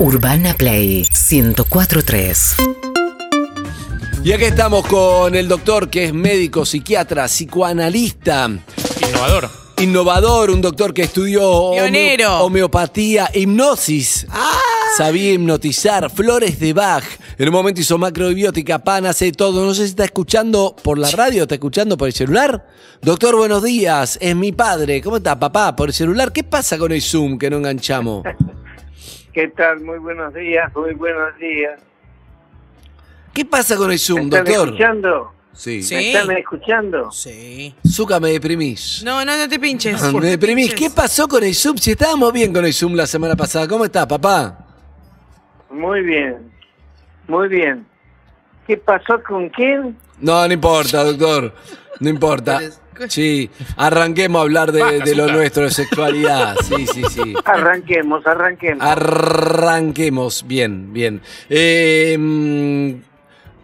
Urbana Play 1043. Y aquí estamos con el doctor que es médico, psiquiatra, psicoanalista, Innovador. innovador, un doctor que estudió homeo- Pionero. homeopatía, hipnosis. Sabía hipnotizar, flores de Bach. En un momento hizo macrobiótica, pan, hace todo. No sé si está escuchando por la radio, está escuchando por el celular. Doctor, buenos días. Es mi padre. ¿Cómo está, papá? Por el celular. ¿Qué pasa con el Zoom que no enganchamos? ¿Qué tal? Muy buenos días, muy buenos días. ¿Qué pasa con el ¿Me Zoom, están doctor? escuchando? Sí. Sí. ¿Me están escuchando? Sí. Zuka, me deprimís. No, no, no te pinches. Me deprimís. ¿Qué pasó con el Zoom? Si estábamos bien con el Zoom la semana pasada. ¿Cómo está, papá? Muy bien, muy bien. ¿Qué pasó con quién? No, no importa, doctor. No importa. Sí, arranquemos a hablar de, lo nuestro, de sexualidad. Sí, sí, sí. Arranquemos, arranquemos. Arranquemos. Bien, bien. Eh, mm,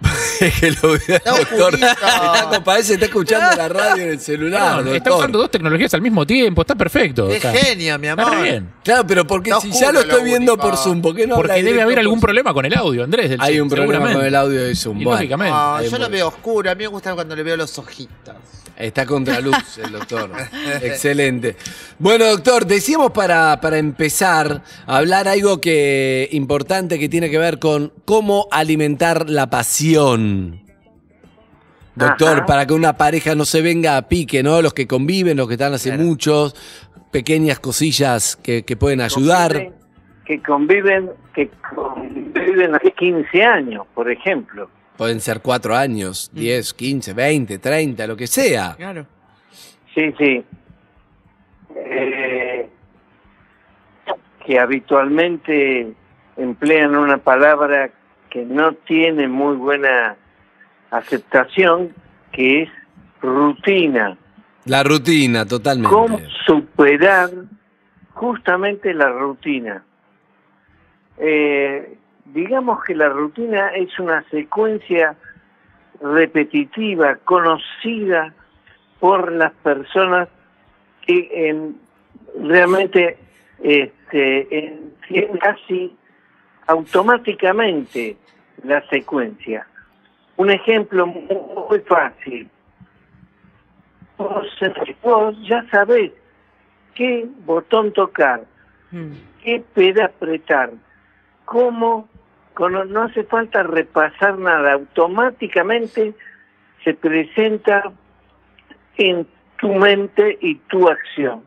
que lo vea, No, doctor. Está, compadece, está escuchando la radio en el celular, No, está usando dos tecnologías al mismo tiempo, está perfecto. Qué está- genio, mi está amor. re bien. Claro, pero porque Está si ya lo estoy viendo por Zoom, ¿por qué no Porque debe haber algún problema con el audio, Andrés. del Hay Zoom, un problema con el audio de Zoom. Y lógicamente. No, Ahí yo lo veo oscuro. A mí me gusta cuando le veo los ojitos. Está contra luz el doctor. Excelente. Bueno, doctor, decíamos para, para empezar a hablar algo que importante que tiene que ver con cómo alimentar la Doctor, Ajá. para que una pareja no se venga a pique, ¿no? Los que conviven, los que están hace Claro. muchos, pequeñas cosillas que, que pueden ayudar. Conviven- Que conviven, que conviven hace 15 años, por ejemplo. Pueden ser cuatro años, 10, 15, 20, 30, lo que sea. Claro. Sí, sí. Eh, que habitualmente emplean una palabra que no tiene muy buena aceptación, que es rutina. La rutina, totalmente. ¿Cómo superar justamente la rutina? Eh, digamos que la rutina es una secuencia repetitiva, conocida por las personas que realmente este, entienden casi automáticamente la secuencia. Un ejemplo muy fácil. Vos, vos ya sabés qué botón tocar, Mm. qué peda apretar, cómo, no hace falta repasar nada, automáticamente se presenta en tu mente y tu acción.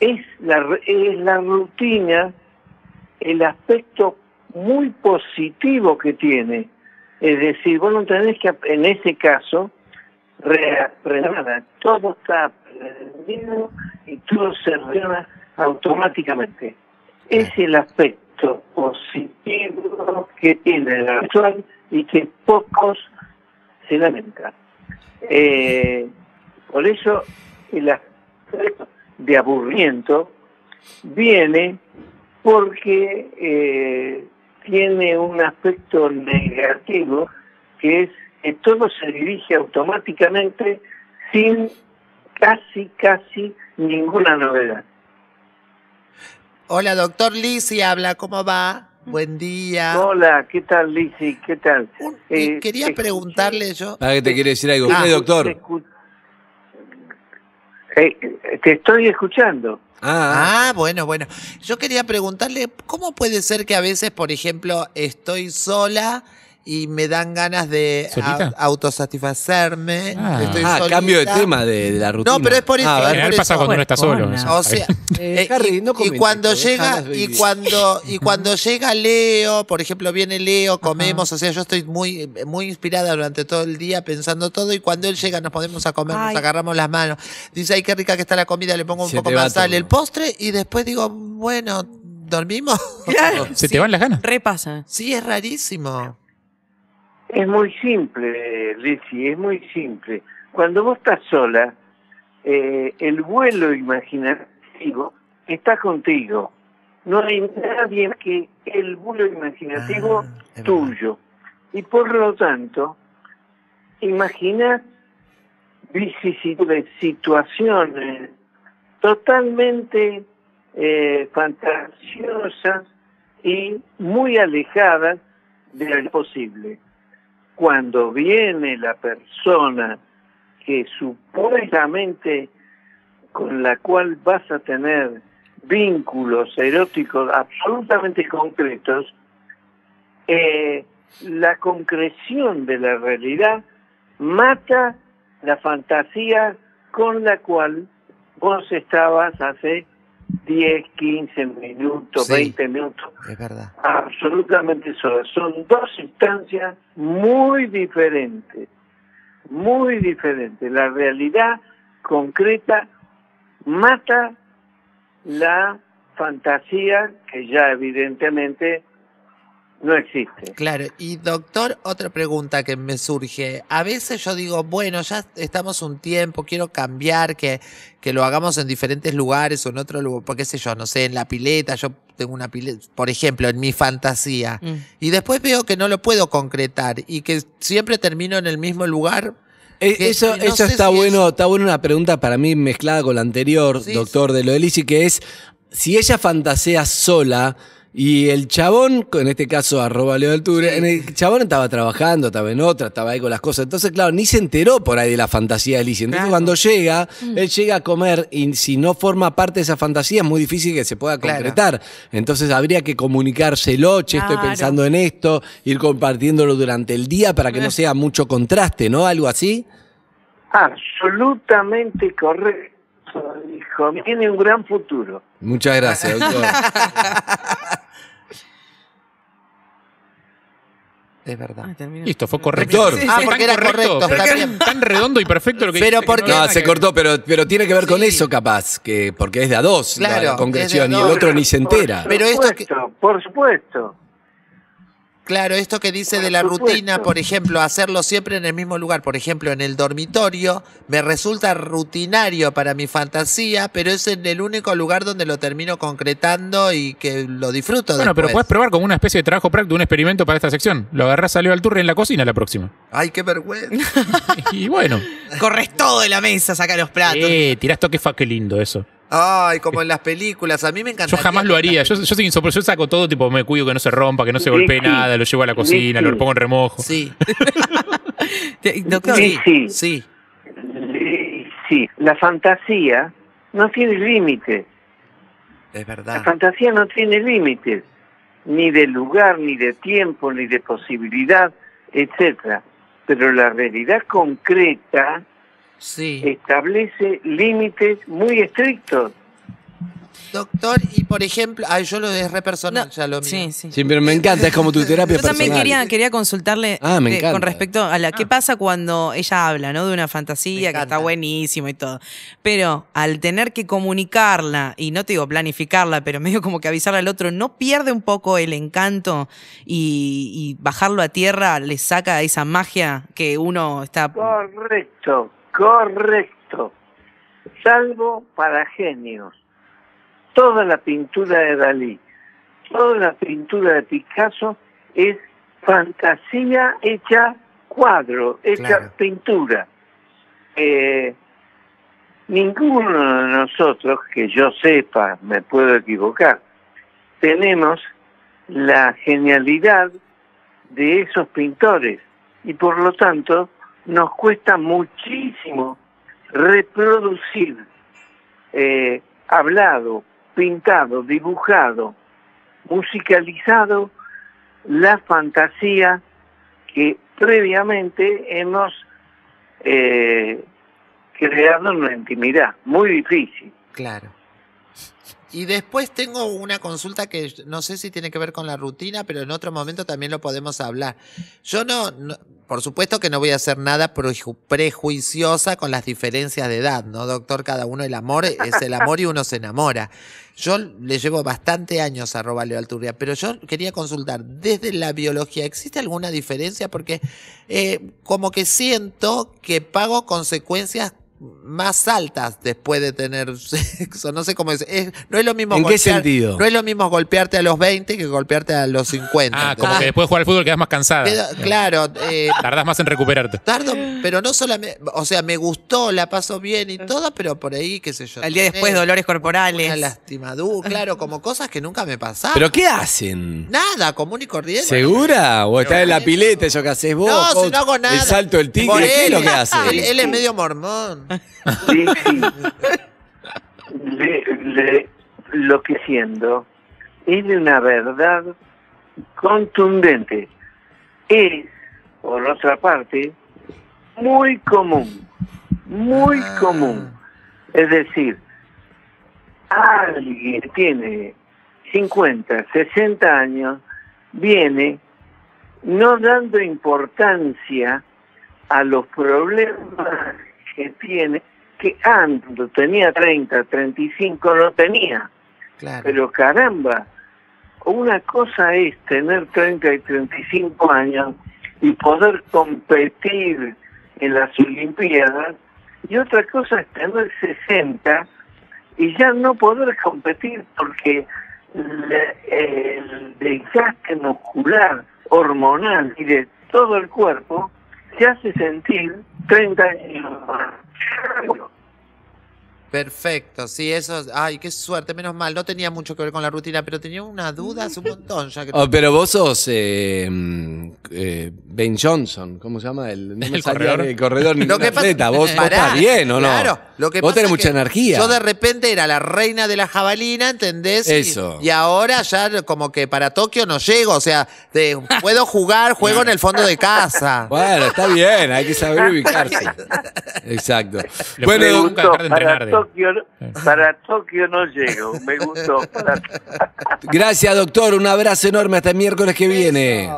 Es la, es la rutina el aspecto muy positivo que tiene. Es decir, vos no tenés que, en ese caso, reaprender nada. Todo está aprendido y todo se realiza automáticamente. Es el aspecto positivo que tiene la actual y que pocos se lamentan. Eh, por eso el aspecto de aburrimiento viene porque eh, tiene un aspecto negativo que es que todo se dirige automáticamente sin casi, casi ninguna novedad. Hola, doctor Lisi habla. ¿Cómo va? Buen día. Hola, ¿qué tal, Lizzy? ¿Qué tal? Eh, quería preguntarle yo. ¿Para qué te quiere decir algo? Ah, ¿Qué, Te doctor? escu- Eh, te estoy escuchando. Ah, Ah, bueno, bueno. Yo quería preguntarle, ¿cómo puede ser que a veces, por ejemplo, estoy sola y me dan ganas de autosatisfacerme? Ah. Estoy ah, cambio de tema de, de la rutina. No, pero es por eso, Ah, a es ver. En general por pasa eso. cuando uno está solo. Bueno. O sea, Eh, eh, Harry, y- no y, cuando llega y cuando y cuando llega Leo, por ejemplo, viene Leo, comemos, o sea, yo estoy muy muy inspirada durante todo el día pensando todo y cuando él llega nos ponemos a comer, nos agarramos las manos. Dice, "Ay, qué rica que está la comida", le pongo un Se poco más sal todo. el postre y después digo, "Bueno, ¿dormimos?" Claro. ¿Se Sí. te van las ganas? Repasa. Sí, es rarísimo. Es muy simple, Lizzy, es muy simple. Cuando vos estás sola, eh, el vuelo imaginativo está contigo. No hay nadie que el vuelo imaginativo Ah, tuyo. Y por lo tanto, imaginas vicisitudes, situaciones totalmente eh, fantasiosas y muy alejadas del posible. Cuando viene la persona que supuestamente con la cual vas a tener vínculos eróticos absolutamente concretos, eh, la concreción de la realidad mata la fantasía con la cual vos estabas hace 10, 15 minutos, Sí. 20 minutos, Es verdad. absolutamente solas. Son dos instancias muy diferentes, muy diferentes. La realidad concreta mata la fantasía que ya evidentemente no existe. Claro, y doctor, otra pregunta que me surge. A veces yo digo, bueno, ya estamos un tiempo, quiero cambiar, que, que lo hagamos en diferentes lugares o en otro lugar, porque qué sé yo, no sé, en la pileta, yo tengo una pileta, por ejemplo, en mi fantasía. Mm. Y después veo que no lo puedo concretar y que siempre termino en el mismo lugar. Eh, Que- eso que no eso está si bueno, es- está bueno una pregunta para mí mezclada con la anterior, Sí, doctor de lo de que es si ella fantasea sola y el chabón, en este caso arroba Leo Sí. en el chabón estaba trabajando, estaba en otra, estaba ahí con las cosas. Entonces, claro, ni se enteró por ahí de la fantasía de Lizzy. Entonces, Claro. cuando llega, él llega a comer y si no forma parte de esa fantasía es muy difícil que se pueda Claro. concretar. Entonces, habría que comunicárselo, che, estoy Claro. pensando en esto, ir compartiéndolo durante el día para que no sea mucho contraste, ¿no? Algo así. Absolutamente correcto, hijo. Tiene un gran futuro. Muchas gracias, doctor. Es verdad. Terminó. Listo, fue correcto. Fue Ah, tan porque era correcto, pero tan- redondo y perfecto lo que Pero porque- no se que- cortó, pero, pero tiene que ver con Sí. eso, capaz, que porque es de a dos la- Claro, la, concreción y el otro ni se entera. Por Pero esto que- supuesto, por supuesto. Claro, esto que dice Por de la supuesto. rutina, por ejemplo, hacerlo siempre en el mismo lugar, por ejemplo, en el dormitorio, me resulta rutinario para mi fantasía, pero es en el único lugar donde lo termino concretando y que lo disfruto Bueno, pero después. puedes probar como una especie de trabajo práctico, un experimento para esta sección. Lo agarrás a Leo Alturre en la cocina la próxima. Ay, qué vergüenza. Y bueno, Corres todo de la mesa, saca los platos. eh, tirás toque fa, qué lindo eso. Ay, como en las películas, a mí me Yo encantaría. jamás lo haría. Yo, yo soy insoportable. Yo saco todo, tipo, me cuido que no se rompa, que no se golpee nada, lo llevo a la cocina, lo pongo en remojo. Sí, Doctor, Sí, sí. sí. Sí, sí. La fantasía no tiene límites. Es La verdad. fantasía no tiene límites, ni de lugar, ni de tiempo, ni de posibilidad, etcétera. Pero la realidad concreta Sí. establece límites muy estrictos. Doctor, y por ejemplo, ay, yo lo es re personal, no, ya lo mío. sí, sí. Sí, pero me encanta, es como tu terapia Yo también personal. quería, quería consultarle Ah, me de- encanta. con respecto a la qué pasa cuando ella habla, ¿no? De una fantasía que está buenísimo y todo. Pero al tener que comunicarla, y no te digo planificarla, pero medio como que avisarle al otro, ¿no pierde un poco el encanto y, y bajarlo a tierra le saca esa magia que uno está. Correcto, correcto. Salvo para genios. Toda la pintura de Dalí, toda la pintura de Picasso es fantasía hecha cuadro, hecha Claro. pintura. Eh, ninguno de nosotros, que yo sepa, me puedo equivocar, tenemos la genialidad de esos pintores y por lo tanto nos cuesta muchísimo reproducir eh, hablado, pintado, dibujado, musicalizado la fantasía que previamente hemos eh, creado en la intimidad. Muy difícil. Claro. Y después tengo una consulta que no sé si tiene que ver con la rutina, pero en otro momento también lo podemos hablar. Yo no, no- por supuesto que no voy a hacer nada preju- prejuiciosa con las diferencias de edad, ¿no, doctor? Cada uno el amor es el amor y uno se enamora. Yo le llevo bastante años a Robaleo Alturria, pero yo quería consultar, desde la biología, ¿existe alguna diferencia? Porque eh, como que siento que pago consecuencias más altas después de tener sexo. No sé cómo es. es- no es lo mismo ¿En qué sentido? No es lo mismo golpearte a los 20 que golpearte a los 50. Ah, como que después de jugar al fútbol quedas más cansada. Claro, eh, Tardás más en recuperarte. tardo, pero no solamente, o sea, me gustó, la paso bien y todo, pero por ahí, qué sé yo. Al día después, dolores Una corporales. lastimadura, claro, como cosas que nunca me pasaban. ¿Pero qué hacen? Nada, común y corriente. ¿Segura? ¿O estás en la pileta, eso que haces vos? No, si no hago nada. El salto del tigre, ¿qué es lo que hace? Él, él es medio mormón. Le- lo que siendo es de una verdad contundente. Es, por otra parte, muy común, muy Ah. común. Es decir, alguien tiene 50, 60 años, viene no dando importancia a los problemas que tiene, que antes cuando tenía 30, 35 no tenía. Claro. Pero caramba, una cosa es tener 30 y 35 años y poder competir en las Olimpiadas y otra cosa es tener 60 y ya no poder competir porque le- el desgaste muscular, hormonal y de todo el cuerpo se hace sentir 30 años. Perfecto, sí, eso. Ay, qué suerte, menos mal. No tenía mucho que ver con la rutina, pero tenía una duda hace un montón ya que. Oh, pero vos sos eh, mm, eh, Ben Johnson, ¿cómo se llama? El, no ¿El corredor? el corredor ningún Lo que pasa- atleta. Vos, vos estás bien, ¿o no? Claro, lo que vos pasa tenés mucha que energía. Yo de repente era la reina de la jabalina, ¿entendés? Y- Eso. Y, ahora ya como que para Tokio no llego, o sea, de- puedo jugar, juego en el fondo de casa. Bueno, está bien, hay que saber ubicarse. Exacto. Le Bueno, me nunca gustó, dejar de para Tokio, para Tokio no llego, me gustó. Para- gracias, doctor. Un abrazo enorme hasta el miércoles que viene.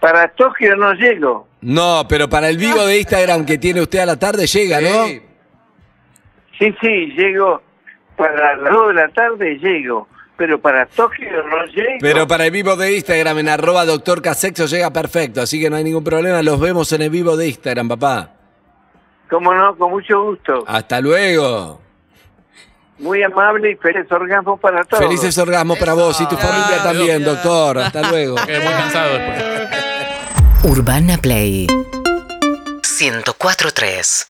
Para Tokio no llego. No, pero para el vivo de Instagram que tiene usted a la tarde llega, ¿no? Sí. Sí, sí, llego. Para las 2 de la tarde llego. Pero para Tokio no llego. Pero para el vivo de Instagram en arroba doctor Casexo llega perfecto, así que no hay ningún problema. Los vemos en el vivo de Instagram, papá. Cómo no, con mucho gusto. Hasta luego. Muy amable y feliz orgasmo para todos. Felices orgasmos para vos y tu familia también, doctor. Hasta luego. Quedé muy cansado después. Urbana Play. 104.3